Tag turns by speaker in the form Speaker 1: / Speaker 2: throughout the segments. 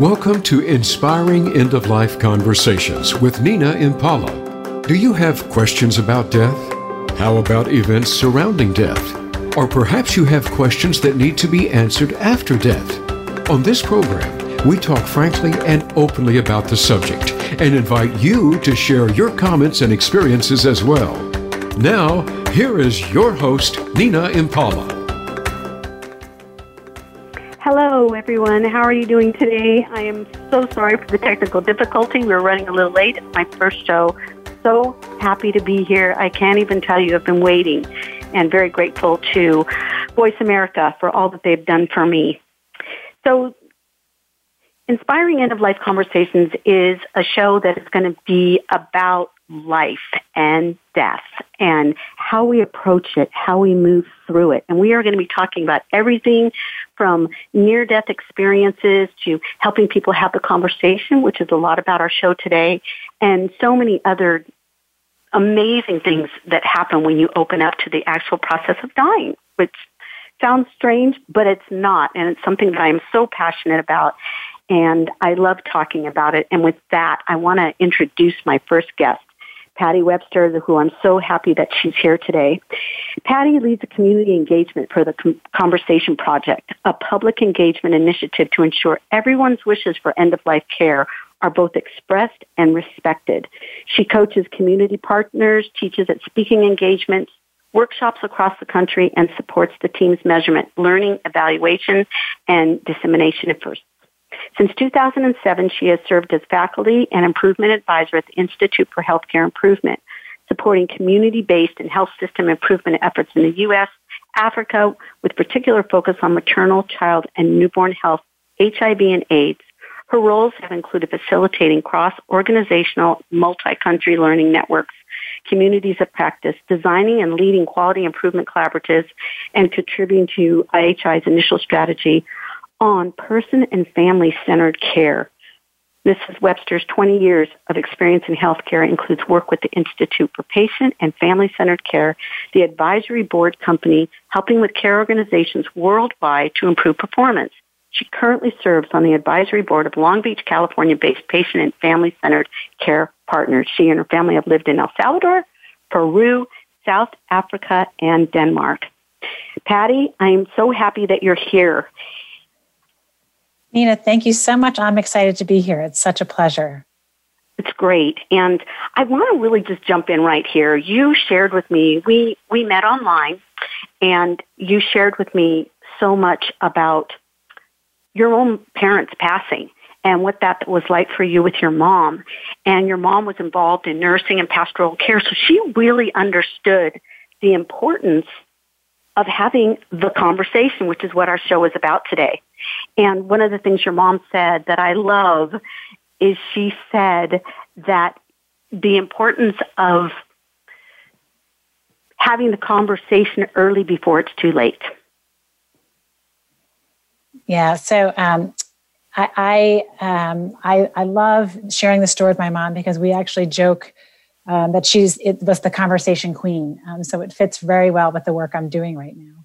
Speaker 1: Welcome to Inspiring End of Life Conversations with Nina Impala. Do you have questions about death? How about events surrounding death? Or perhaps you have questions that need to be answered after death. On this program, we talk frankly and openly about the subject and invite you to share your comments and experiences as well. Now, here is your host, Nina Impala.
Speaker 2: Hello, everyone. How are you doing today? I am so sorry for the technical difficulty. We're running a little late. It's my first show. So happy to be here. I can't even tell you, I've been waiting and very grateful to Voice America for all that they've done for me. So, Inspiring End of Life Conversations is a show that is going to be about life and death and how we approach it, how we move through it. And we are going to be talking about everything from near death experiences to helping people have the conversation, which is a lot about our show today, and so many other amazing things that happen when you open up to the actual process of dying, which sounds strange, but it's not. And it's something that I'm so passionate about. And I love talking about it. And with that, I want to introduce my first guest. Patty Webster, who I'm so happy that she's here today. Patty leads a community engagement for the Conversation Project, a public engagement initiative to ensure everyone's wishes for end of life care are both expressed and respected. She coaches community partners, teaches at speaking engagements, workshops across the country, and supports the team's measurement, learning, evaluation, and dissemination efforts. Since 2007, she has served as faculty and improvement advisor at the Institute for Healthcare Improvement, supporting community-based and health system improvement efforts in the U.S., Africa, with particular focus on maternal, child, and newborn health, HIV and AIDS. Her roles have included facilitating cross-organizational, multi-country learning networks, communities of practice, designing and leading quality improvement collaboratives, and contributing to IHI's initial strategy on person and family centered care. Mrs. Webster's 20 years of experience in healthcare includes work with the Institute for Patient and Family Centered Care, the advisory board company helping with care organizations worldwide to improve performance. She currently serves on the advisory board of Long Beach, California based patient and family centered care partners. She and her family have lived in El Salvador, Peru, South Africa, and Denmark. Patty, I am so happy that you're here.
Speaker 3: Nina, thank you so much. I'm excited to be here. It's such a pleasure.
Speaker 2: It's great. And I want to really just jump in right here. You shared with me, we, we met online, and you shared with me so much about your own parents passing and what that was like for you with your mom. And your mom was involved in nursing and pastoral care, so she really understood the importance of having the conversation, which is what our show is about today. And one of the things your mom said that I love is she said that the importance of having the conversation early before it's too late.
Speaker 3: Yeah. So um, I I, um, I, I love sharing the story with my mom because we actually joke um, that she's it was the conversation queen. Um, so it fits very well with the work I'm doing right now.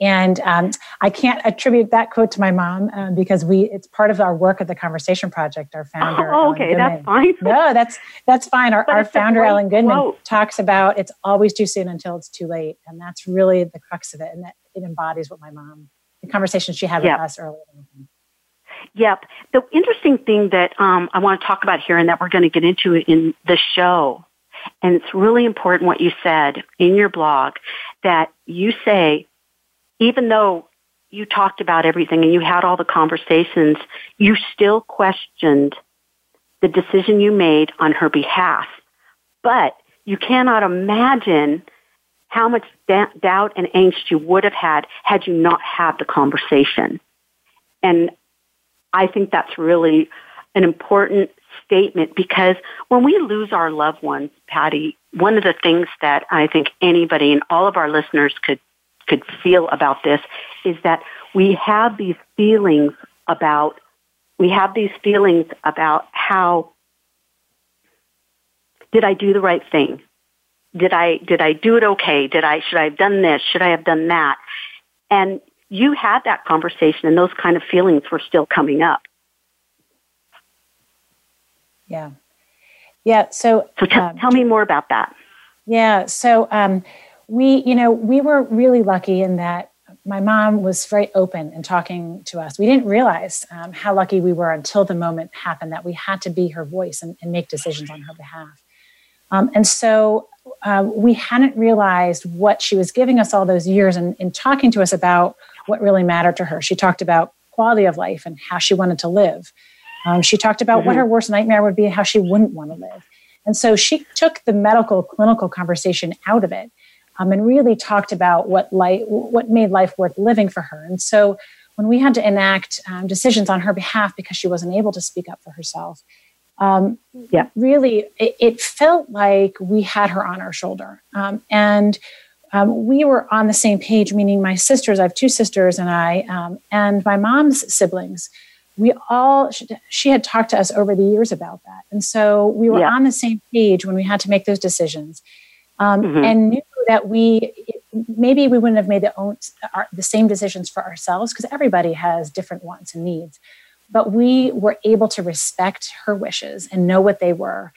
Speaker 3: And um, I can't attribute that quote to my mom um, because we it's part of our work at the Conversation Project. Our founder,
Speaker 2: oh, okay, that's fine.
Speaker 3: no, that's that's fine. Our, our founder, Ellen Goodman, quote. talks about it's always too soon until it's too late, and that's really the crux of it, and that it embodies what my mom, the conversation she had with us earlier.
Speaker 2: Yep. The interesting thing that um, I want to talk about here, and that we're going to get into in the show, and it's really important what you said in your blog that you say even though you talked about everything and you had all the conversations, you still questioned the decision you made on her behalf. But you cannot imagine how much da- doubt and angst you would have had had you not had the conversation. And I think that's really an important statement because when we lose our loved ones, Patty, one of the things that I think anybody and all of our listeners could could feel about this is that we have these feelings about we have these feelings about how did I do the right thing? Did I did I do it okay? Did I should I have done this? Should I have done that? And you had that conversation and those kind of feelings were still coming up.
Speaker 3: Yeah. Yeah. So,
Speaker 2: so t- um, tell me more about that.
Speaker 3: Yeah. So, um, we, you know, we were really lucky in that my mom was very open in talking to us. We didn't realize um, how lucky we were until the moment happened that we had to be her voice and, and make decisions on her behalf. Um, and so uh, we hadn't realized what she was giving us all those years and in talking to us about what really mattered to her. She talked about quality of life and how she wanted to live. Um, she talked about mm-hmm. what her worst nightmare would be and how she wouldn't want to live. And so she took the medical clinical conversation out of it um, and really talked about what life, what made life worth living for her. And so when we had to enact um, decisions on her behalf because she wasn't able to speak up for herself, um, yeah, really, it, it, felt like we had her on our shoulder, um, and um, we were on the same page. Meaning, my sisters, I have two sisters, and I, um, and my mom's siblings we all she, she, had talked to us over the years about that and so we were yeah. on the same page when we had to make those decisions um, mm-hmm. and knew that we maybe we wouldn't have made the, own, our, the same decisions for ourselves because everybody has different wants and needs but we were able to respect her wishes and know what they were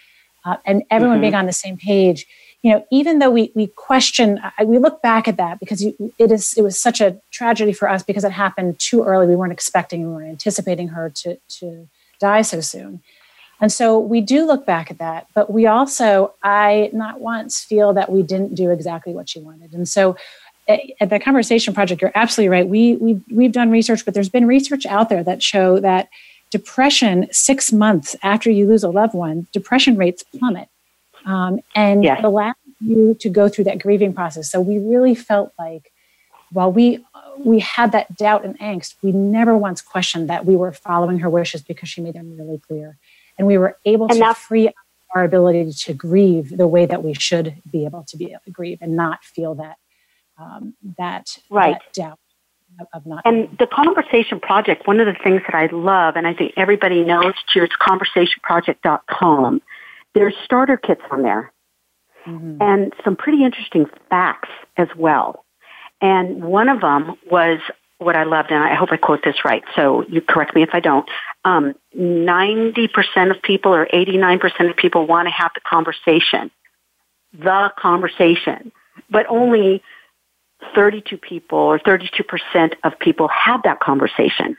Speaker 3: uh, and everyone mm-hmm. being on the same page you know, even though we we question, we look back at that because it is it was such a tragedy for us because it happened too early. We weren't expecting, we weren't anticipating her to to die so soon, and so we do look back at that. But we also, I not once feel that we didn't do exactly what she wanted, and so. At the conversation project, you're absolutely right. We we we've done research, but there's been research out there that show that depression six months after you lose a loved one, depression rates plummet um, and yes. allow you to go through that grieving process. So we really felt like while we we had that doubt and angst, we never once questioned that we were following her wishes because she made them really clear, and we were able and to free up our ability to grieve the way that we should be able to be able to grieve and not feel that um, that,
Speaker 2: right.
Speaker 3: that doubt of not.
Speaker 2: And the Conversation Project, one of the things that I love, and I think everybody knows too, it's conversationproject.com there's starter kits on there mm-hmm. and some pretty interesting facts as well. And one of them was what I loved, and I hope I quote this right, so you correct me if I don't. Um, 90% of people or 89% of people want to have the conversation, the conversation, but only 32 people or 32% of people have that conversation.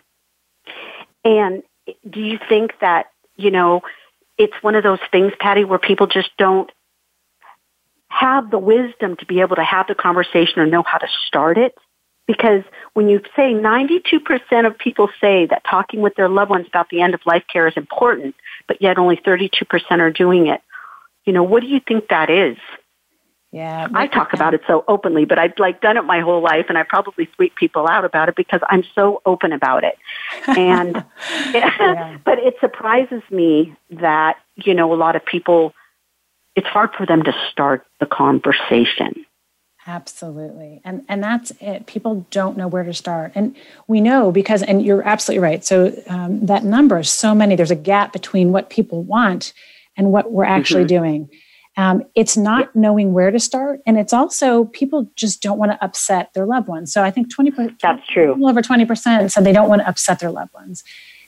Speaker 2: And do you think that, you know, it's one of those things, Patty, where people just don't have the wisdom to be able to have the conversation or know how to start it. Because when you say 92% of people say that talking with their loved ones about the end of life care is important, but yet only 32% are doing it, you know, what do you think that is?
Speaker 3: Yeah,
Speaker 2: I talk about it so openly, but I've like done it my whole life, and I probably freak people out about it because I'm so open about it. And yeah. but it surprises me that you know a lot of people. It's hard for them to start the conversation.
Speaker 3: Absolutely. And and that's it. People don't know where to start. And we know because and you're absolutely right. So um, that number is so many. There's a gap between what people want and what we're actually mm-hmm. doing. Um, it's not knowing where to start, and it's also people just don't want to upset their loved ones. So I think twenty percent.
Speaker 2: That's true.
Speaker 3: Over twenty percent said they don't want to upset their loved ones.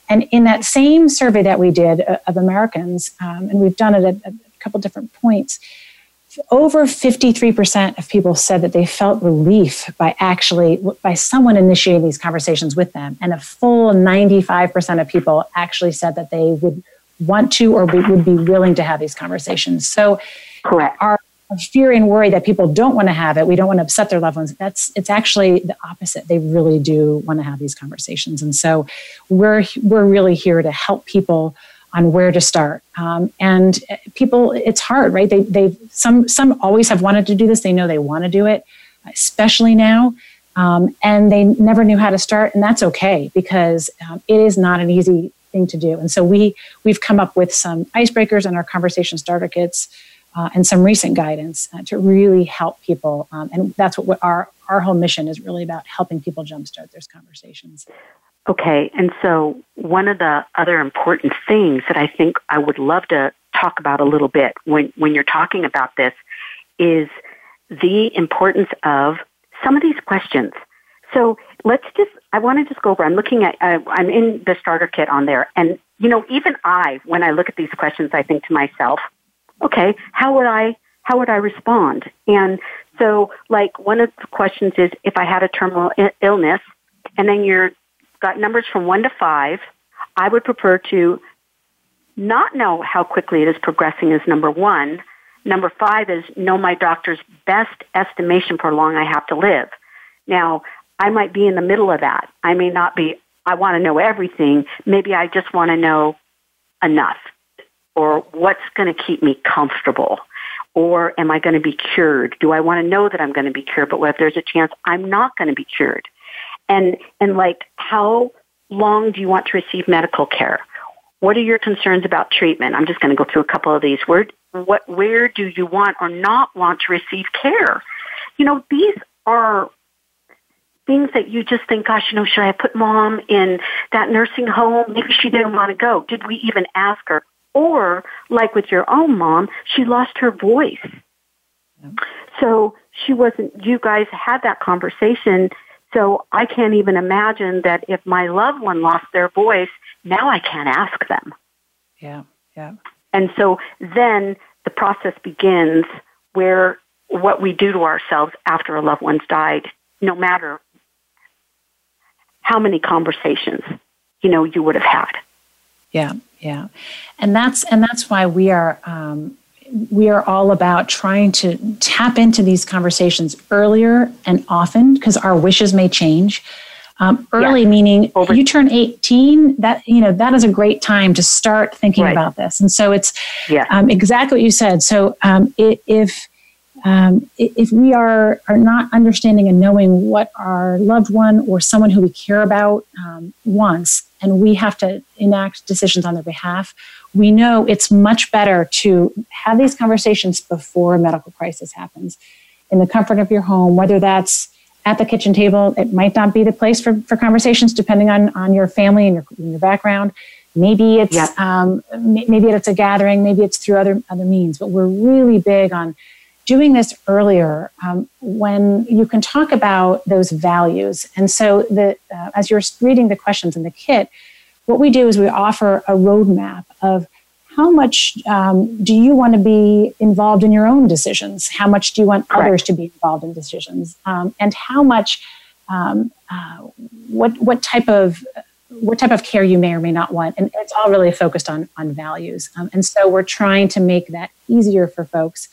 Speaker 3: And in that same survey that we did uh, of Americans, um, and we've done it at a couple different points, over 53% of people said that they felt relief by actually by someone initiating these conversations with them and a full 95% of people actually said that they would want to or would be willing to have these conversations. So,
Speaker 2: correct.
Speaker 3: Our fear and worry that people don't want to have it, we don't want to upset their loved ones. That's it's actually the opposite. They really do want to have these conversations, and so we're we're really here to help people on where to start. Um, and people, it's hard, right? They they some some always have wanted to do this. They know they want to do it, especially now. Um, and they never knew how to start, and that's okay because um, it is not an easy thing to do. And so we we've come up with some icebreakers and our conversation starter kits uh, and some recent guidance uh, to really help people. Um, and that's what our our whole mission is really about helping people jumpstart those conversations.
Speaker 2: Okay, and so one of the other important things that I think I would love to talk about a little bit when when you're talking about this is the importance of some of these questions. So let's just I want to just go over. I'm looking at, uh, I'm in the starter kit on there, and you know, even I, when I look at these questions, I think to myself, okay, how would I, how would I respond? And so, like, one of the questions is if I had a terminal illness, and then you're got numbers from one to five, I would prefer to not know how quickly it is progressing as number one. Number five is know my doctor's best estimation for how long I have to live. Now, I might be in the middle of that. I may not be, I want to know everything. Maybe I just want to know enough or what's going to keep me comfortable or am I going to be cured? Do I want to know that I'm going to be cured? But what if there's a chance I'm not going to be cured? And, and like, how long do you want to receive medical care? What are your concerns about treatment? I'm just going to go through a couple of these. Where, what, where do you want or not want to receive care? You know, these are things that you just think, gosh, you know, should I put mom in that nursing home? Maybe she didn't want to go. Did we even ask her? Or, like with your own mom, she lost her voice. So she wasn't, you guys had that conversation. So I can't even imagine that if my loved one lost their voice, now I can't ask them.
Speaker 3: Yeah, yeah.
Speaker 2: And so then the process begins where what we do to ourselves after a loved one's died, no matter how many conversations, you know, you would have had.
Speaker 3: Yeah, yeah, and that's and that's why we are um, we are all about trying to tap into these conversations earlier and often because our wishes may change. Um, early yes. meaning Over. you turn 18 that you know that is a great time to start thinking right. about this and so it's yeah. um, exactly what you said so um, it, if um, if we are are not understanding and knowing what our loved one or someone who we care about um, wants and we have to enact decisions on their behalf we know it's much better to have these conversations before a medical crisis happens in the comfort of your home whether that's at the kitchen table. It might not be the place for, for conversations depending on, on your family and your, and your background. Maybe it's yep. um, maybe it's a gathering, maybe it's through other other means. But we're really big on doing this earlier um, when you can talk about those values. And so, the uh, as you're reading the questions in the kit, what we do is we offer a roadmap of how much um, do you want to be involved in your own decisions? How much do you want Correct. others to be involved in decisions? Um, and how much, um, uh, what what type of what type of care you may or may not want? And it's all really focused on on values. Um, and so we're trying to make that easier for folks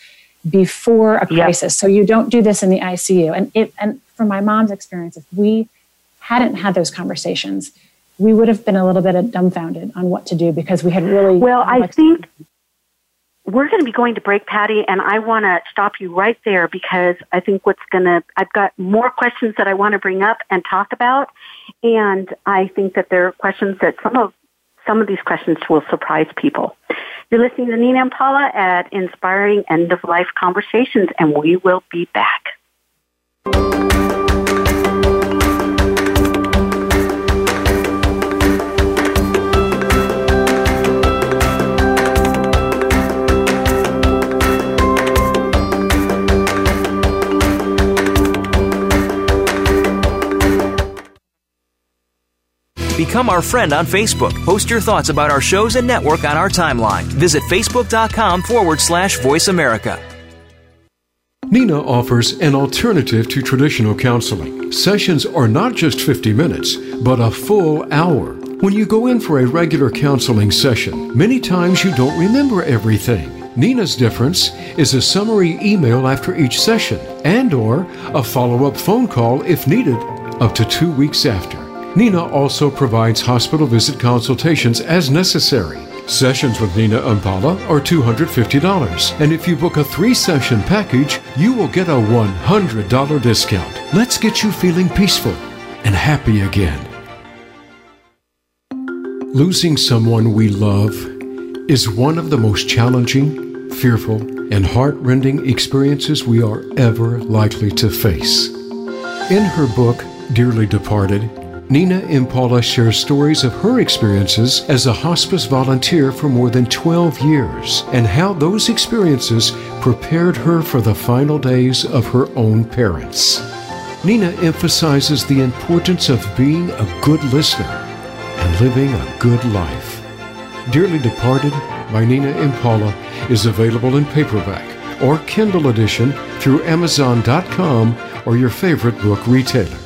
Speaker 3: before a crisis, yep. so you don't do this in the ICU. And it and from my mom's experience, if we hadn't had those conversations we would have been a little bit dumbfounded on what to do because we had really.
Speaker 2: Well, I think we're going to be going to break, Patty, and I want to stop you right there because I think what's going to, I've got more questions that I want to bring up and talk about. And I think that there are questions that some of, some of these questions will surprise people. You're listening to Nina Impala at Inspiring End of Life Conversations, and we will be back.
Speaker 4: Become our friend on Facebook. Post your thoughts about our shows and network on our timeline. Visit facebook.com forward slash voice America.
Speaker 1: Nina offers an alternative to traditional counseling. Sessions are not just 50 minutes, but a full hour. When you go in for a regular counseling session, many times you don't remember everything. Nina's difference is a summary email after each session and or a follow-up phone call if needed up to 2 weeks after. Nina also provides hospital visit consultations as necessary. Sessions with Nina Impala are $250, and if you book a three session package, you will get a $100 discount. Let's get you feeling peaceful and happy again. Losing someone we love is one of the most challenging, fearful, and heartrending experiences we are ever likely to face. In her book, Dearly Departed, Nina Impala shares stories of her experiences as a hospice volunteer for more than 12 years and how those experiences prepared her for the final days of her own parents. Nina emphasizes the importance of being a good listener and living a good life. Dearly Departed by Nina Impala is available in paperback or Kindle edition through Amazon.com or your favorite book retailer.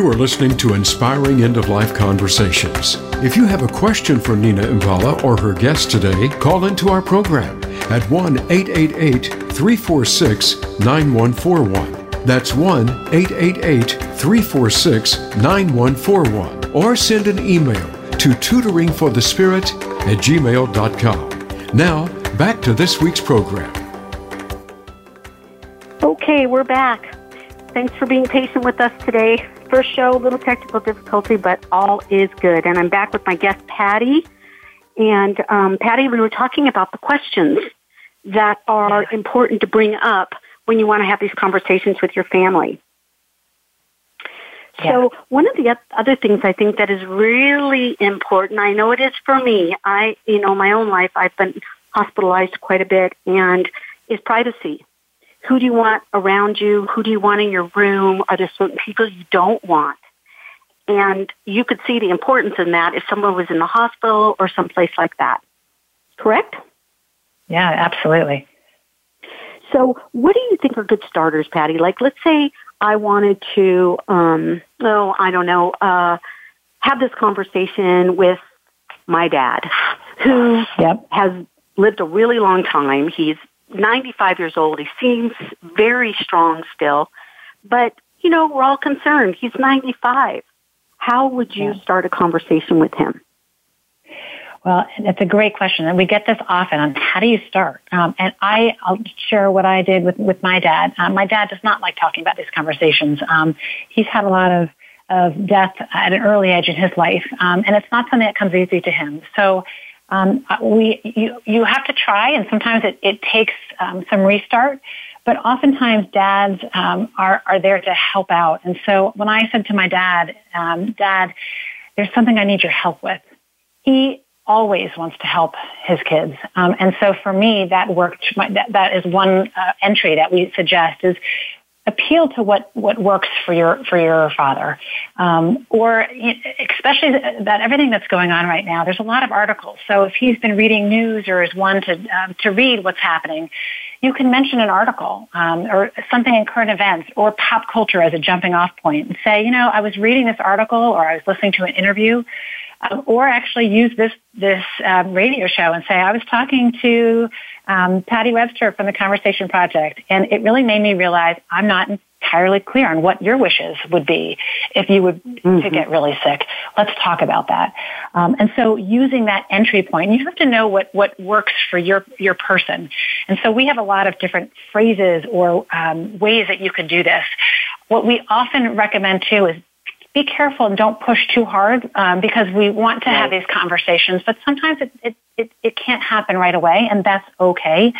Speaker 1: You are listening to Inspiring End of Life Conversations. If you have a question for Nina Impala or her guest today, call into our program at 1 888 346 9141. That's 1 888 346 9141. Or send an email to tutoringforthespirit at gmail.com. Now, back to this week's program.
Speaker 2: Okay, we're back. Thanks for being patient with us today. First show, a little technical difficulty, but all is good. And I'm back with my guest, Patty. And um, Patty, we were talking about the questions that are important to bring up when you want to have these conversations with your family.
Speaker 3: Yeah.
Speaker 2: So one of the other things I think that is really important, I know it is for me. I, you know, my own life, I've been hospitalized quite a bit, and is privacy. Who do you want around you? Who do you want in your room? Are there certain people you don't want? And you could see the importance in that if someone was in the hospital or someplace like that. Correct?
Speaker 3: Yeah, absolutely.
Speaker 2: So, what do you think are good starters, Patty? Like, let's say I wanted to, um, oh, I don't know, uh, have this conversation with my dad, who
Speaker 3: Yep.
Speaker 2: has lived a really long time. He's 95 years old. He seems very strong still, but you know, we're all concerned. He's 95. How would you start a conversation with him?
Speaker 3: Well, it's a great question, and we get this often on how do you start. Um, and I, I'll share what I did with with my dad. Um, my dad does not like talking about these conversations. Um, he's had a lot of of death at an early age in his life, um, and it's not something that comes easy to him. So. Um, we you you have to try, and sometimes it, it takes um, some restart. But oftentimes, dads um, are are there to help out. And so, when I said to my dad, um, "Dad, there's something I need your help with," he always wants to help his kids. Um, and so for me, that worked. My, that, that is one uh, entry that we suggest is appeal to what, what works for your for your father, um, or especially that everything that's going on right now. There's a lot of articles. So if he's been reading news or is one to um, to read what's happening, you can mention an article um, or something in current events or pop culture as a jumping off point and say, you know, I was reading this article or I was listening to an interview um, or actually use this this um, radio show and say I was talking to um, Patty Webster from the Conversation Project, and it really made me realize I'm not entirely clear on what your wishes would be if you would
Speaker 2: Mm-hmm.
Speaker 3: to get really sick. Let's talk about that. Um, and so, using that entry point, you have to know what what works for your your person. And so, we have a lot of different phrases or um, ways that you can do this. What we often recommend too is be careful and don't push too hard um, because we want to have these conversations, but sometimes it, it, it, it can't happen right away, and that's okay.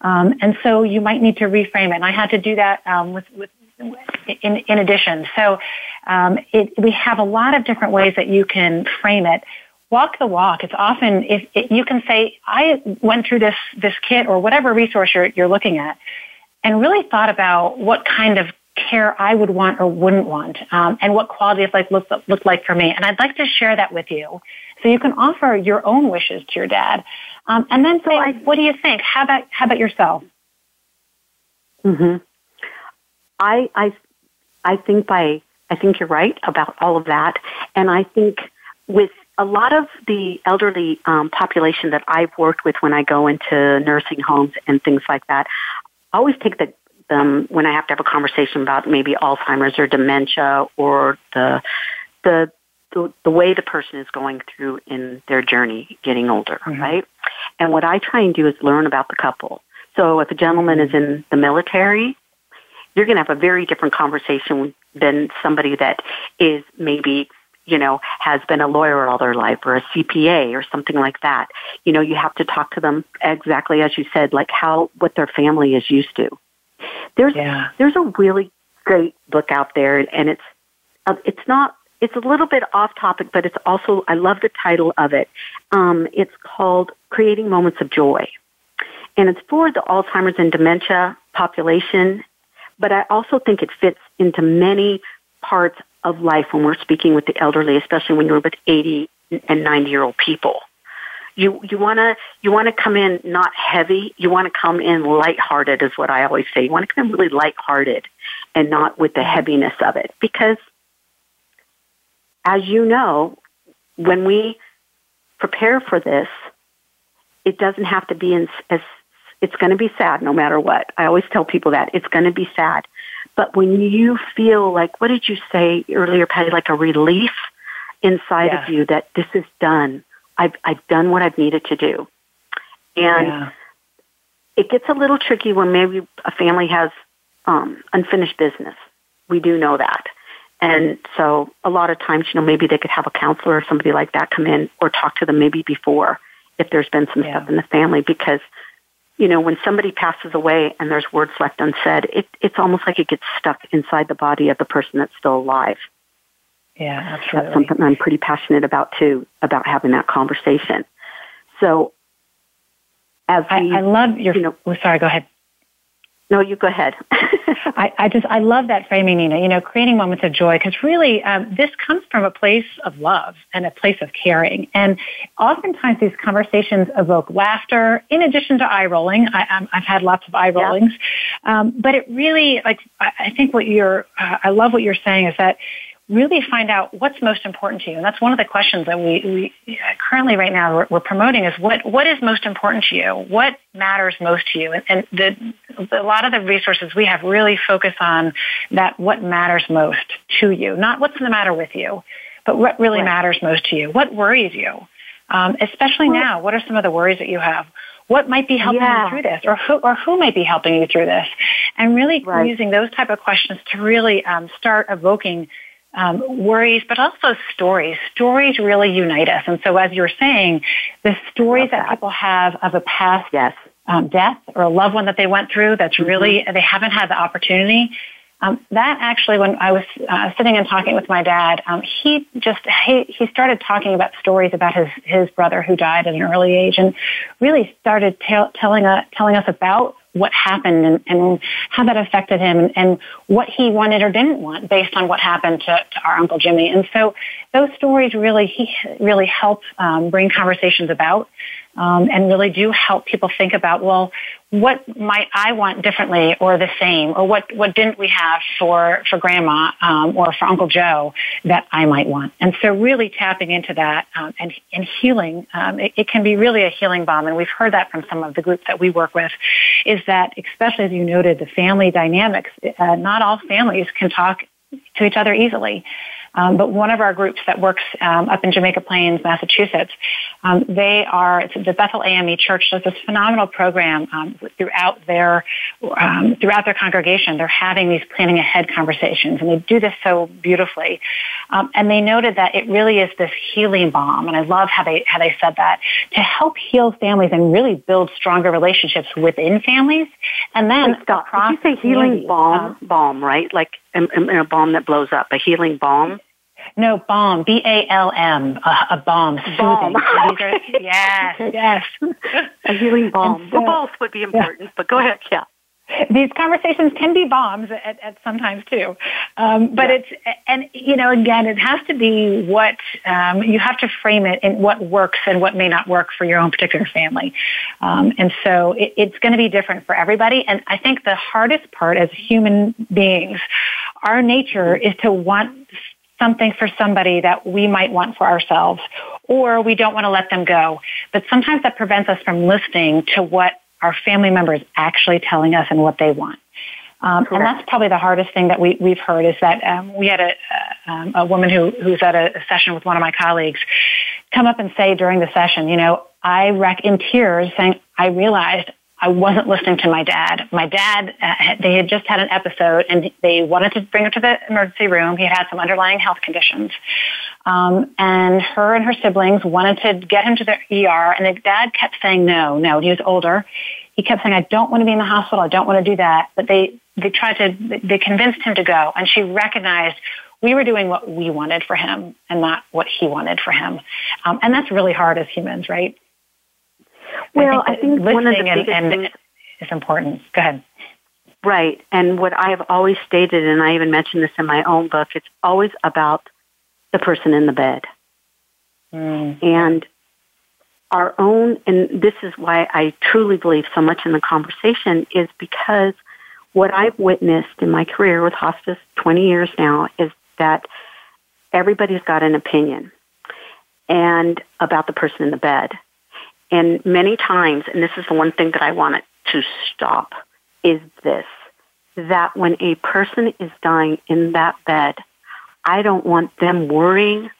Speaker 3: Um, and so you might need to reframe it. And I had to do that um, with, with in, in addition. So um, it, we have a lot of different ways that you can frame it. Walk the walk. It's often if, if you can say, "I went through this this kit or whatever resource you're, you're looking at, and really thought about what kind of care I would want or wouldn't want, um, and what quality of life looked like for me. And I'd like to share that with you, so you can offer your own wishes to your dad, um, and then say,
Speaker 2: I-
Speaker 3: "What do you think? How about how about yourself?"
Speaker 2: hmm I I I think by I think you're right about all of that, and I think with a lot of the elderly um, population that I've worked with when I go into nursing homes and things like that, I always take the them when I have to have a conversation about maybe Alzheimer's or dementia or the the the, the way the person is going through in their journey getting older,
Speaker 3: Mhm.
Speaker 2: right? And what I try and do is learn about the couple. So if a gentleman is in the military, you're going to have a very different conversation than somebody that is maybe you know, has been a lawyer all their life or a CPA or something like that. You know, you have to talk to them exactly as you said, like how, what their family is used to. There's, yeah. there's a really great book out there and it's, uh, it's not, it's a little bit off topic, but it's also, I love the title of it. Um, it's called Creating Moments of Joy. And it's for the Alzheimer's and dementia population, but I also think it fits into many parts of life when we're speaking with the elderly, especially when you're with 80 and 90 year old people. You, you wanna, you wanna come in not heavy, you wanna come in lighthearted is what I always say. You wanna come in really lighthearted and not with the heaviness of it. Because as you know, when we prepare for this, it doesn't have to be in, as it's going to be sad no matter what. I always tell people that it's going to be sad. But when you feel like, what did you say earlier, Patty, like a relief inside of you that this is done. I've, I've done what I've needed to do. And yeah. it gets a little tricky when maybe a family has um, unfinished business. We do know that. And so a lot of times, you know, maybe they could have a counselor or somebody like that come in or talk to them maybe before if there's been some yeah. stuff in the family because you know, when somebody passes away and there's words left unsaid, it, it's almost like it gets stuck inside the body of the person that's still alive.
Speaker 3: Yeah, absolutely.
Speaker 2: That's something I'm pretty passionate about too, about having that conversation. So, as we,
Speaker 3: I, I love your. You know, oh, sorry, go ahead.
Speaker 2: No, you go ahead.
Speaker 3: I, I, just, I love that framing, Nina, you know, creating moments of joy, because really um, this comes from a place of love and a place of caring. And oftentimes these conversations evoke laughter in addition to eye rolling. I, have had lots of eye rollings. Yeah. Um, but it really, like, I, I think what you're, uh, I love what you're saying is that really find out what's most important to you. And that's one of the questions that we, we currently right now we're, we're, promoting is what, what is most important to you? What matters most to you? And, and the, a lot of the resources we have really focus on that what matters most to you, not what's the matter with you, but what really right. matters most to you. What worries you? Um, especially well, now, what are some of the worries that you have? What might be helping yeah. you through this, or who, or who might be helping you through this? And really right. using those type of questions to really um, start evoking um, worries, but also stories. Stories really unite us. And so, as you're saying, the stories that. that. people have of a past yes. um, death or a loved one that they went through that's mm-hmm. really, they haven't had the opportunity. Um, that actually, when I was uh, sitting and talking with my dad, um, he just he, he started talking about stories about his his brother who died at an early age, and really started t- telling uh, telling us about what happened and, and how that affected him and, and, what he wanted or didn't want based on what happened to, to our Uncle Jimmy. And so those stories really, he really help um, bring conversations about um, and really do help people think about, well, what might I want differently or the same, or what, what didn't we have for, for grandma um, or for Uncle Joe that I might want? And so really tapping into that um, and, and healing, um, it, it, can be really a healing balm. And we've heard that from some of the groups that we work with, is that especially as you noted, the family dynamics, uh, not all families can talk to each other easily. Um, but one of our groups that works um, up in Jamaica Plains, Massachusetts, um, they are the Bethel AME Church does this phenomenal program um, throughout their um, throughout their congregation. They're having these planning ahead conversations, and they do this so beautifully. Um, and they noted that it really is this healing balm, and I love how they how they said that to help heal families and really build stronger relationships within families, and then
Speaker 2: Wait, stop. Did you say healing balm? balm, right? Like in, in a balm that blows up, a healing balm.
Speaker 3: No, balm, B A L M, a balm,
Speaker 2: balm.
Speaker 3: Are, yes, yes.
Speaker 2: a healing balm. So, both would be important, yeah. but go ahead, yeah.
Speaker 3: These conversations can be bombs at, at sometimes too, um, but yeah. it's and you know again it has to be what um, you have to frame it in what works and what may not work for your own particular family, um, and so it, it's going to be different for everybody. And I think the hardest part as human beings, our nature is to want something for somebody that we might want for ourselves, or we don't want to let them go. But sometimes that prevents us from listening to what our family members actually telling us and what they want. Um, and that's probably the hardest thing that we, we've heard is that um, we had a, um, a woman who, who's at a, a session with one of my colleagues come up and say during the session, you know, I wreck in tears saying, I realized
Speaker 5: I wasn't listening to my dad. My dad, uh, they had just had an episode and they wanted to bring him to the emergency room. He had some underlying health conditions. Um, and her and her siblings wanted to get him to the ER and the dad kept saying no, no. He was older. He kept saying, I don't want to be in the hospital. I don't want to do that. But they, they tried to, they convinced him to go and she recognized we were doing what we wanted for him and not what he wanted for him. Um, and that's really hard as humans, right?
Speaker 2: Well, I think, I think one of the biggest
Speaker 5: and,
Speaker 2: things
Speaker 5: is important. Go ahead.
Speaker 2: Right. And what I have always stated, and I even mentioned this in my own book, it's always about the person in the bed.
Speaker 5: Mm.
Speaker 2: And our own, and this is why I truly believe so much in the conversation, is because what I've witnessed in my career with hospice 20 years now is that everybody's got an opinion and about the person in the bed. And many times, and this is the one thing that I want to stop, is this, that when a person is dying in that bed, I don't want them worrying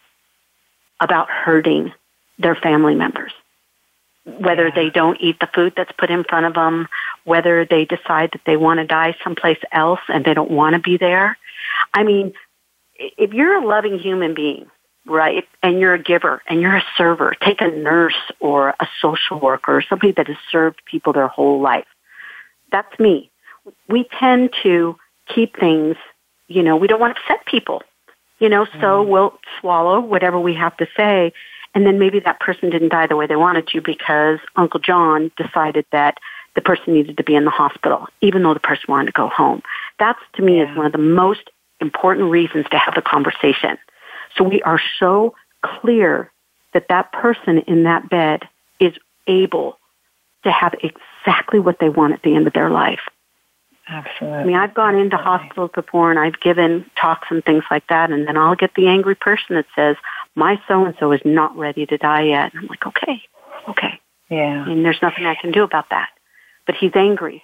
Speaker 2: about hurting their family members. Whether they don't eat the food that's put in front of them, whether they decide that they want to die someplace else and they don't want to be there. I mean, if you're a loving human being right? And you're a giver and you're a server. Take a nurse or a social worker or somebody that has served people their whole life. That's me. We tend to keep things, you know, we don't want to upset people, you know, so mm. we'll swallow whatever we have to say. And then maybe that person didn't die the way they wanted to because Uncle John decided that the person needed to be in the hospital, even though the person wanted to go home. That's to me yeah. is one of the most important reasons to have the conversation so we are so clear that that person in that bed is able to have exactly what they want at the end of their life.
Speaker 5: Absolutely.
Speaker 2: I mean, I've gone into hospitals before and I've given talks and things like that, and then I'll get the angry person that says, My so and so is not ready to die yet. And I'm like, Okay, okay.
Speaker 5: Yeah.
Speaker 2: And there's nothing I can do about that. But he's angry.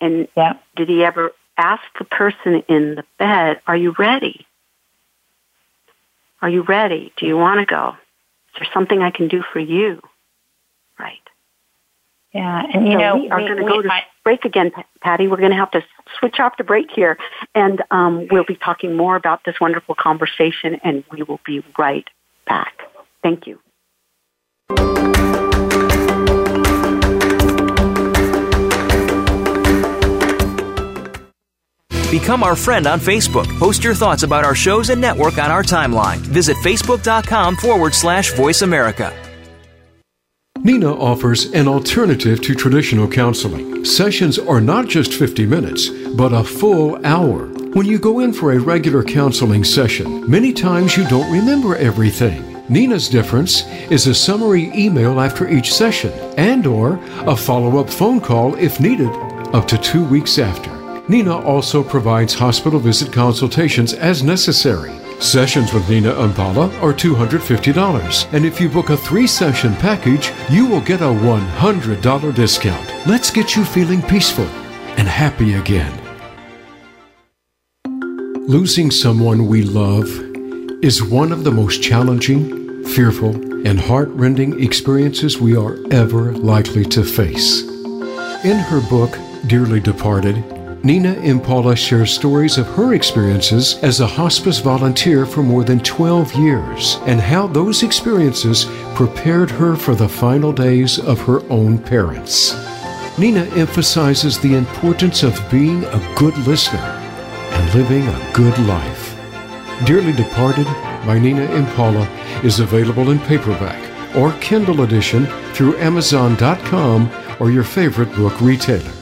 Speaker 2: And
Speaker 5: yeah.
Speaker 2: did he ever ask the person in the bed, Are you ready? Are you ready? Do you want to go? Is there something I can do for you? Right.
Speaker 5: Yeah, and you so know,
Speaker 2: we are going to go to I, break again, Patty. We're going to have to switch off to break here, and um, we'll be talking more about this wonderful conversation, and we will be right back. Thank you.
Speaker 4: Become our friend on Facebook. Post your thoughts about our shows and network on our timeline. Visit facebook.com forward slash voice America.
Speaker 1: Nina offers an alternative to traditional counseling. Sessions are not just 50 minutes, but a full hour. When you go in for a regular counseling session, many times you don't remember everything. Nina's difference is a summary email after each session and or a follow-up phone call if needed up to 2 weeks after. Nina also provides hospital visit consultations as necessary. Sessions with Nina Impala are $250, and if you book a three session package, you will get a $100 discount. Let's get you feeling peaceful and happy again. Losing someone we love is one of the most challenging, fearful, and heart-rending experiences we are ever likely to face. In her book, Dearly Departed, Nina Impala shares stories of her experiences as a hospice volunteer for more than 12 years and how those experiences prepared her for the final days of her own parents. Nina emphasizes the importance of being a good listener and living a good life. Dearly Departed by Nina Impala is available in paperback or Kindle edition through Amazon.com or your favorite book retailer.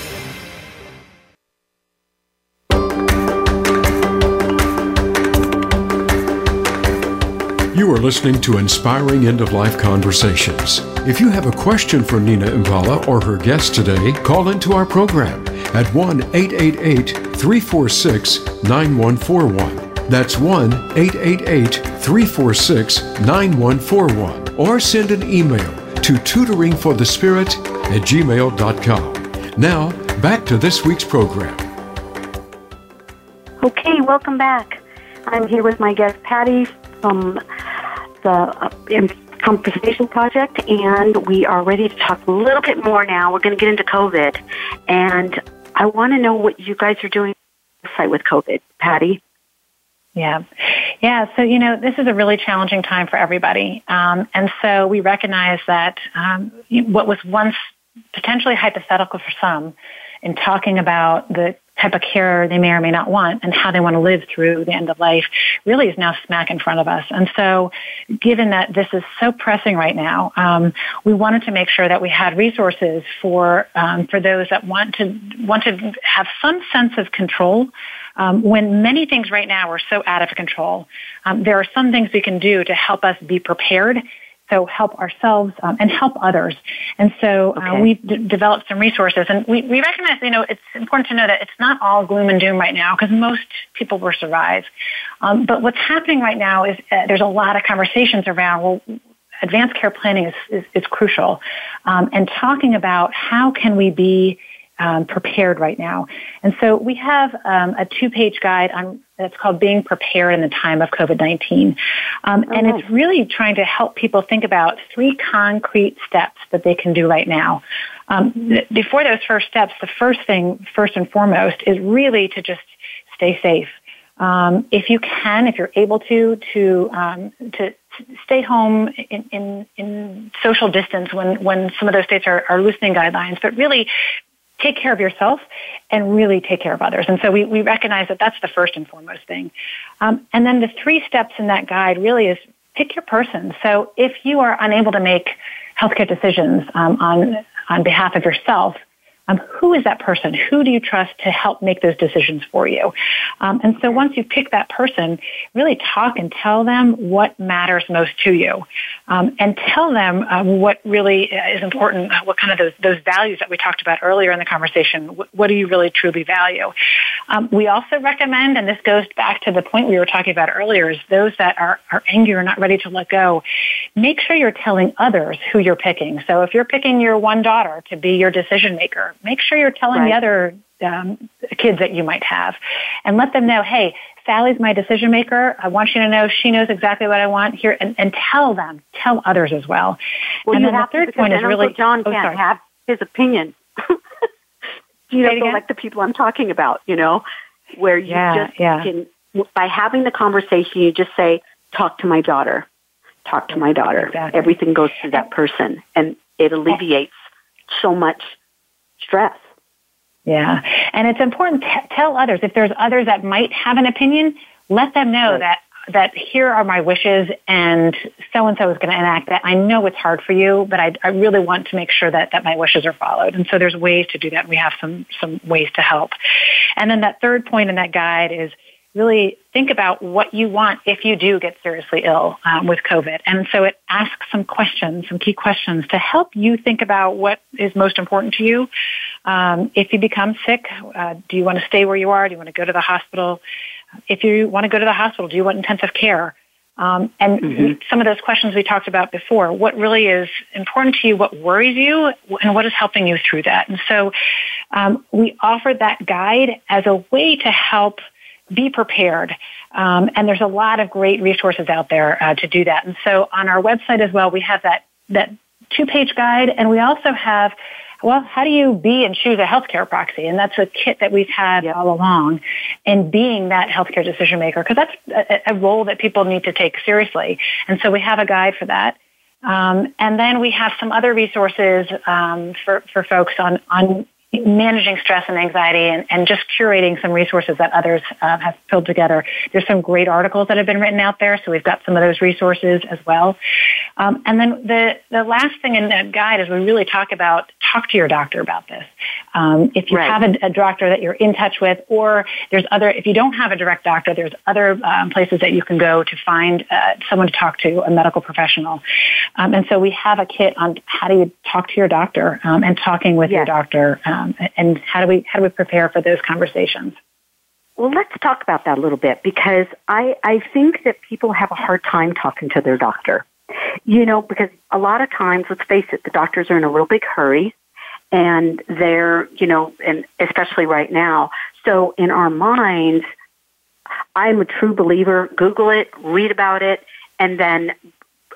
Speaker 1: Listening to Inspiring End of Life Conversations. If you have a question for Nina Impala or her guest today, call into our program at 1 888 346 9141. That's 1 888 346 9141. Or send an email to tutoringforthespirit at gmail.com. Now, back to this week's program.
Speaker 2: Okay, welcome back. I'm here with my guest Patty from the uh, Conversation Project, and we are ready to talk a little bit more now. We're going to get into COVID, and I want to know what you guys are doing with COVID, Patty.
Speaker 3: Yeah. Yeah. So, you know, this is a really challenging time for everybody. Um, and so we recognize that um, what was once potentially hypothetical for some in talking about the type of care they may or may not want and how they want to live through the end of life really is now smack in front of us. And so, given that this is so pressing right now, um, we wanted to make sure that we had resources for um, for those that want to want to have some sense of control. Um, when many things right now are so out of control, um, there are some things we can do to help us be prepared so help ourselves um, and help others. And so uh, we've d- developed some resources, and we, we recognize, you know, it's important to know that it's not all gloom and doom right now because most people will survive. Um, but what's happening right now is uh, there's a lot of conversations around, well, advanced care planning is, is, is crucial, um, and talking about how can we be um, prepared right now. And so we have um, a two-page guide on that's called Being Prepared in the Time of COVID-19. Um, oh, and it's really trying to help people think about three concrete steps that they can do right now. Um, th- before those first steps, the first thing, first and foremost, is really to just stay safe. Um, if you can, if you're able to, to um, to stay home in, in, in social distance when, when some of those states are, are loosening guidelines, but really take care of yourself and really take care of others. And so we, we recognize that that's the first and foremost thing. Um, and then the three steps in that guide really is pick your person. So if you are unable to make healthcare decisions um, on on behalf of yourself, um, who is that person? Who do you trust to help make those decisions for you? Um, and so once you pick that person, really talk and tell them what matters most to you, um, and tell them uh, what really is important. What kind of those those values that we talked about earlier in the conversation? What, what do you really truly value? Um, we also recommend, and this goes back to the point we were talking about earlier, is those that are are angry or not ready to let go. Make sure you're telling others who you're picking. So if you're picking your one daughter to be your decision maker make sure you're telling right. the other um, kids that you might have and let them know, hey, Sally's my decision maker. I want you to know she knows exactly what I want here and, and tell them, tell others as well.
Speaker 2: well
Speaker 3: and
Speaker 2: then the third point is really John oh, can't sorry. have his opinion. you know, like the people I'm talking about, you know, where you yeah, just yeah. can, by having the conversation, you just say, talk to my daughter, talk to my daughter. Exactly. Everything goes through that person and it alleviates so much stress.
Speaker 3: Yeah. And it's important to tell others if there's others that might have an opinion, let them know right. that that here are my wishes and so and so is going to enact that. I know it's hard for you, but I, I really want to make sure that, that my wishes are followed. And so there's ways to do that. We have some, some ways to help. And then that third point in that guide is really think about what you want if you do get seriously ill um, with COVID. And so it asks some questions, some key questions to help you think about what is most important to you. Um, if you become sick, uh, do you want to stay where you are? Do you want to go to the hospital? If you want to go to the hospital, do you want intensive care? Um, and mm-hmm. some of those questions we talked about before, what really is important to you, what worries you, and what is helping you through that. And so um, we offer that guide as a way to help be prepared. Um, and there's a lot of great resources out there uh, to do that. And so on our website as well, we have that, that two page guide and we also have well, how do you be and choose a healthcare proxy? And that's a kit that we've had yep. all along in being that healthcare decision maker, because that's a, a, role that people need to take seriously. And so we have a guide for that. Um, and then we have some other resources um, for, for folks on, on managing stress and anxiety and, and just curating some resources that others uh, have pulled together. There's some great articles that have been written out there, so we've got some of those resources as well. Um, and then the, the last thing in that guide is we really talk about talk to your doctor about this. Um, if you
Speaker 2: Right.
Speaker 3: have a, a doctor that you're in touch with, or there's other, if you don't have a direct doctor, there's other um, places that you can go to find uh, someone to talk to, a medical professional. Um, and so we have a kit on how do you talk to your doctor um, and talking with your doctor, um, and how do we how do we prepare for those conversations.
Speaker 2: Well, let's talk about that a little bit because I, I think that people have a hard time talking to their doctor. You know, because a lot of times, let's face it, the doctors are in a real big hurry and they're, you know, and especially right now. So in our minds, I'm a true believer. Google it, read about it, and then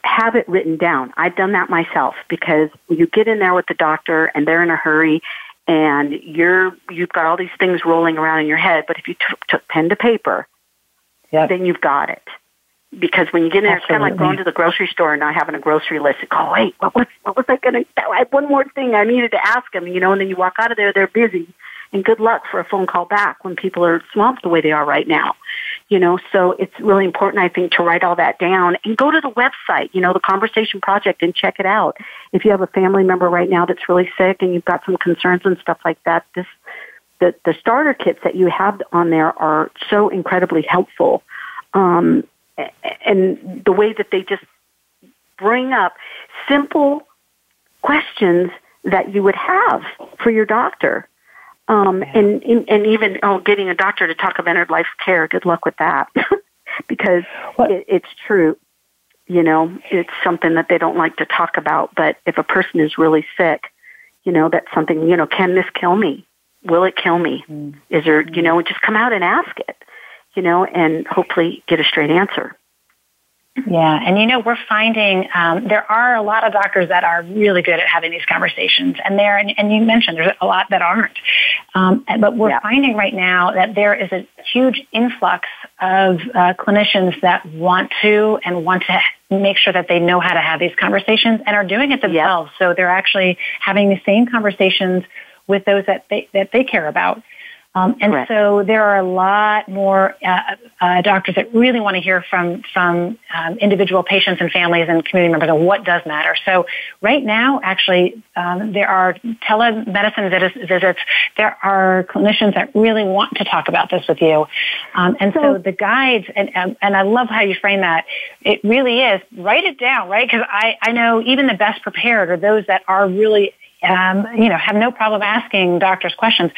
Speaker 2: have it written down. I've done that myself because you get in there with the doctor and they're in a hurry and you're you've got all these things rolling around in your head. But if you took took pen to paper,
Speaker 3: Yep.
Speaker 2: then you've got it. Because when you get in there, it's kind of like going to the grocery store and not having a grocery list. And go, wait, what was what was I going to? I had one more thing I needed to ask them, you know. And then you walk out of there, they're busy. And good luck for a phone call back when people are swamped the way they are right now. You know, so it's really important, I think, to write all that down and go to the website, you know, the Conversation Project and check it out. If you have a family member right now that's really sick and you've got some concerns and stuff like that, this the, the starter kits that you have on there are so incredibly helpful. Um, and the way that they just bring up simple questions that you would have for your doctor. Um, and, and and even oh, getting a doctor to talk about end life care. Good luck with that, because it, it's true. You know, it's something that they don't like to talk about. But if a person is really sick, you know, that's something. You know, can this kill me? Will it kill me? Is there? You know, just come out and ask it. You know, and hopefully get a straight answer.
Speaker 3: Yeah, and you know we're finding um, there are a lot of doctors that are really good at having these conversations, and there and, and you mentioned there's a lot that aren't. Um, but we're
Speaker 2: Yeah.
Speaker 3: finding right now that there is a huge influx of uh, clinicians that want to and want to make sure that they know how to have these conversations and are doing it themselves. So they're actually having the same conversations with those that they that they care about. Um, and
Speaker 2: Correct.
Speaker 3: so there are a lot more uh, uh, doctors that really want to hear from from um, individual patients and families and community members on what does matter. So right now, actually, um, there are telemedicine vis- visits. There are clinicians that really want to talk about this with you, um, and so,
Speaker 2: So-
Speaker 3: the guides and and and I love how you frame that. It really is write it down, right? Because I I know even the best prepared are those that are really um, you know have no problem asking doctors questions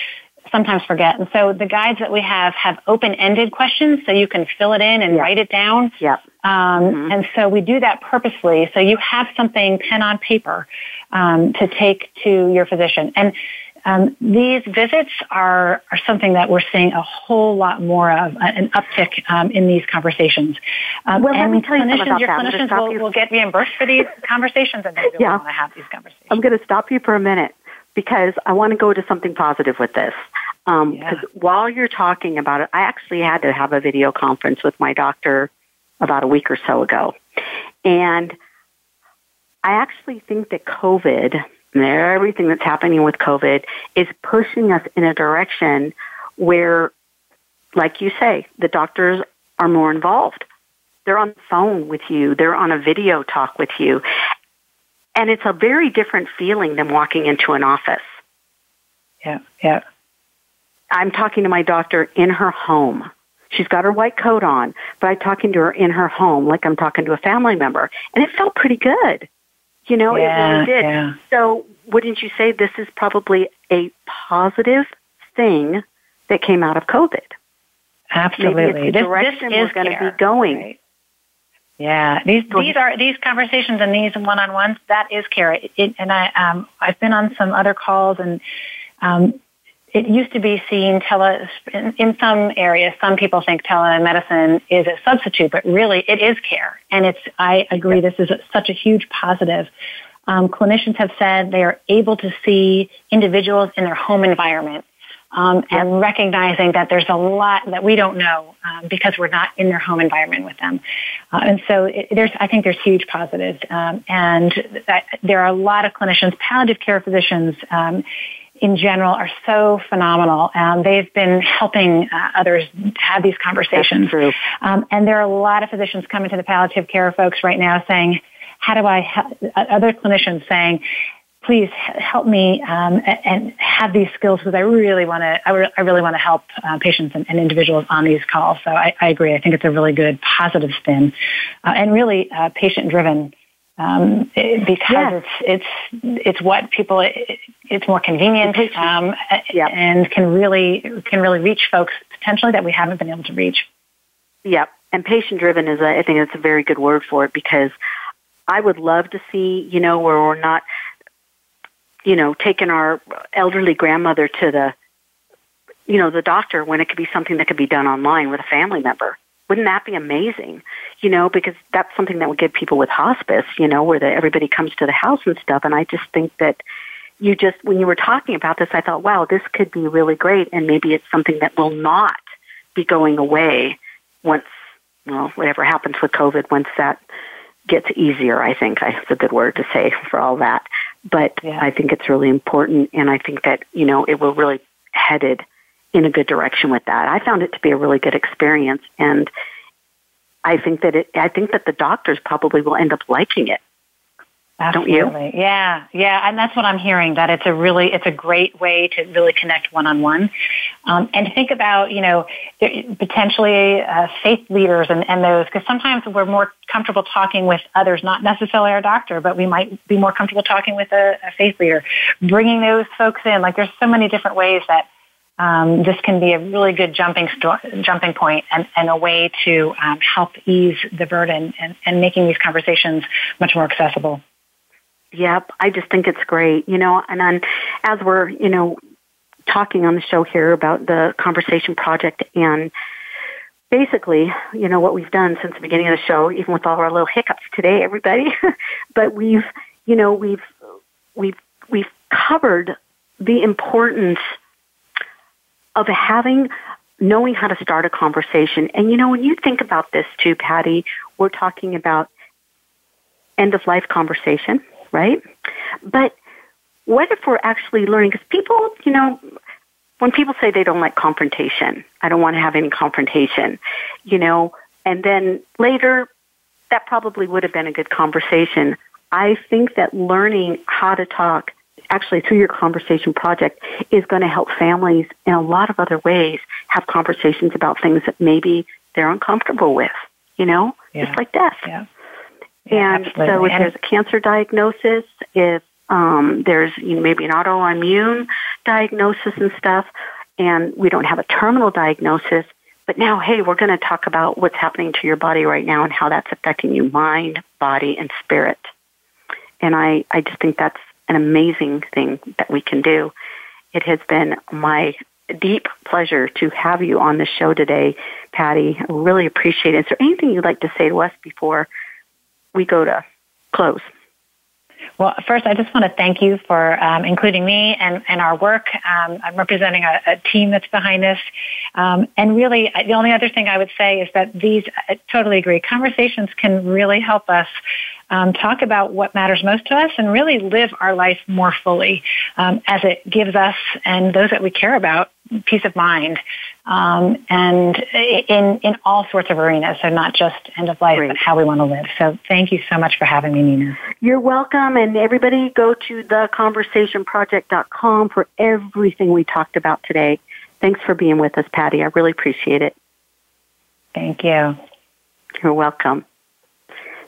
Speaker 3: sometimes forget. And so the guides that we have have open-ended questions so you can fill it in and
Speaker 2: Yeah.
Speaker 3: write it down.
Speaker 2: Yep.
Speaker 3: Um, And so we do that purposely. So you have something pen on paper um, to take to your physician. And um, these visits are, are something that we're seeing a whole lot more of, an uptick um, in these conversations. Um,
Speaker 2: Well, let me tell you something about
Speaker 3: your
Speaker 2: that.
Speaker 3: Clinicians will,
Speaker 2: you.
Speaker 3: will get reimbursed for these conversations and they really
Speaker 2: Yeah.
Speaker 3: want to have these conversations.
Speaker 2: I'm going to stop you for a minute because I want to go to something positive with this. Um,
Speaker 3: Yeah.
Speaker 2: Because while you're talking about it, I actually had to have a video conference with my doctor about a week or so ago. And I actually think that COVID and everything that's happening with COVID is pushing us in a direction where, like you say, the doctors are more involved. They're on the phone with you. They're on a video talk with you. And it's a very different feeling than walking into an office.
Speaker 3: Yeah, yeah.
Speaker 2: I'm talking to my doctor in her home. She's got her white coat on, but I'm talking to her in her home like I'm talking to a family member. And it felt pretty good. You know, it really did.
Speaker 3: yeah.
Speaker 2: So wouldn't you say this is probably a positive thing that came out of COVID?
Speaker 3: Absolutely.
Speaker 2: Maybe it's the
Speaker 3: This-
Speaker 2: direction
Speaker 3: this
Speaker 2: we're
Speaker 3: is
Speaker 2: going to be going.
Speaker 3: right? Yeah, these these are these conversations and these one-on-ones. That is care. It, it, and I um, I've been on some other calls, and um, it used to be seen tele in, in some areas. Some people think telemedicine is a substitute, but really it is care, and it's. I agree. This is a, such a huge positive. Um, clinicians have said they are able to see individuals in their home environment um, and recognizing that there's a lot that we don't know um, because we're not in their home environment with them. Uh, and so it, there's, I think there's huge positives. Um, and there are a lot of clinicians, palliative care physicians, um, in general are so phenomenal. Um, they've been helping uh, others have these conversations. Um, and there are a lot of physicians coming to the palliative care folks right now saying, how do I, ha- other clinicians saying, please help me um, and have these skills because I really want to. I, re- I, really want to help uh, patients and, and, individuals on these calls. So I, I, agree. I think it's a really good positive spin uh, and really uh, patient driven. Um, because yes. it's it's it's what people it, it's more convenient um, yep. and can really can really reach folks potentially that we haven't been able to reach.
Speaker 2: Yep, and patient driven is a, I think it's a very good word for it because I would love to see you know where we're not you know, taking our elderly grandmother to the, you know, the doctor when it could be something that could be done online with a family member. Wouldn't that be amazing? You know, because that's something that would give people with hospice, you know, where the, everybody comes to the house and stuff. And I just think that you just, when you were talking about this, I thought, wow, this could be really great. And maybe it's something that will not be going away once, well, whatever happens with COVID, once that gets easier, I think is a good word to say for all that. But yeah. I think it's really important, and I think that you know it will really headed in a good direction with that. I found it to be a really good experience, and I think that it. I think that the doctors probably will end up liking it
Speaker 3: Absolutely.
Speaker 2: You?
Speaker 3: Yeah, yeah, and that's what I'm hearing. That it's a really, it's a great way to really connect one on one, and think about you know potentially uh, faith leaders and, and those because sometimes we're more comfortable talking with others, not necessarily our doctor, but we might be more comfortable talking with a, a faith leader. Bringing those folks in, like there's so many different ways that um, this can be a really good jumping sto- jumping point and, and, a way to um, help ease the burden and, and making these conversations much more accessible.
Speaker 2: Yep, I just think it's great, you know, and as we're, you know, talking on the show here about the conversation project and basically, you know, what we've done since the beginning of the show, even with all our little hiccups today, everybody, but we've, you know, we've, we've, we've covered the importance of having, knowing how to start a conversation. And, you know, when you think about this too, Patty, we're talking about end of life conversation right? But what if we're actually learning? Because people, you know, when people say they don't like confrontation, I don't want to have any confrontation, you know, and then later, that probably would have been a good conversation. I think that learning how to talk actually through your conversation project is going to help families in a lot of other ways have conversations about things that maybe they're uncomfortable with, you know,
Speaker 3: yeah.
Speaker 2: just like death.
Speaker 3: Yeah.
Speaker 2: And
Speaker 3: Absolutely.
Speaker 2: so if there's a cancer diagnosis, if um, there's you know, maybe an autoimmune diagnosis and stuff, and we don't have a terminal diagnosis, but now, hey, we're going to talk about what's happening to your body right now and how that's affecting you, mind, body, and spirit. And I, I just think that's an amazing thing that we can do. It has been my deep pleasure to have you on the show today, Patty. I really appreciate it. Is there anything you'd like to say to us before we go to close.
Speaker 3: Well, first, I just want to thank you for um, including me and, and our work. Um, I'm representing a, a, team that's behind this. Um, and really, the only other thing I would say is that these, I totally agree, conversations can really help us um, talk about what matters most to us and really live our life more fully um, as it gives us and those that we care about peace of mind um, and in in all sorts of arenas so not just end of life Great. but how we want to live so thank you so much for having me nina
Speaker 2: you're welcome and everybody go to theconversationproject.com for everything we talked about today thanks for being with us patty i really appreciate it
Speaker 3: thank you
Speaker 2: you're welcome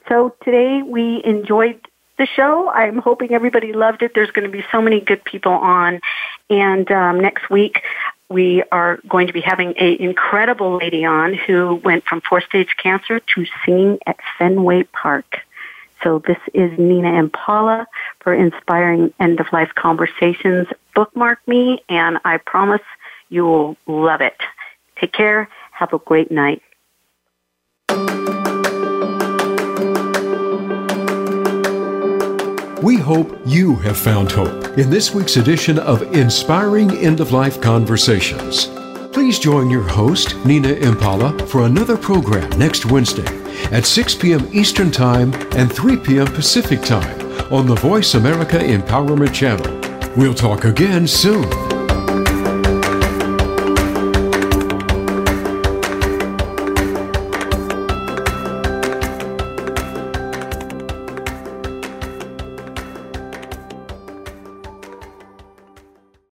Speaker 2: so today we enjoyed the show. I'm hoping everybody loved it. There's going to be so many good people on. And um, next week, we are going to be having an incredible lady on who went from four stage cancer to singing at Fenway Park. So this is Nina Impala for Inspiring End of Life Conversations. Bookmark me, and I promise you will love it. Take care. Have a great night.
Speaker 1: We hope you have found hope in this week's edition of Inspiring End of Life Conversations. Please join your host, Nina Impala, for another program next Wednesday at 6 p.m. Eastern Time and 3 p.m. Pacific Time on the Voice America Empowerment Channel. We'll talk again soon.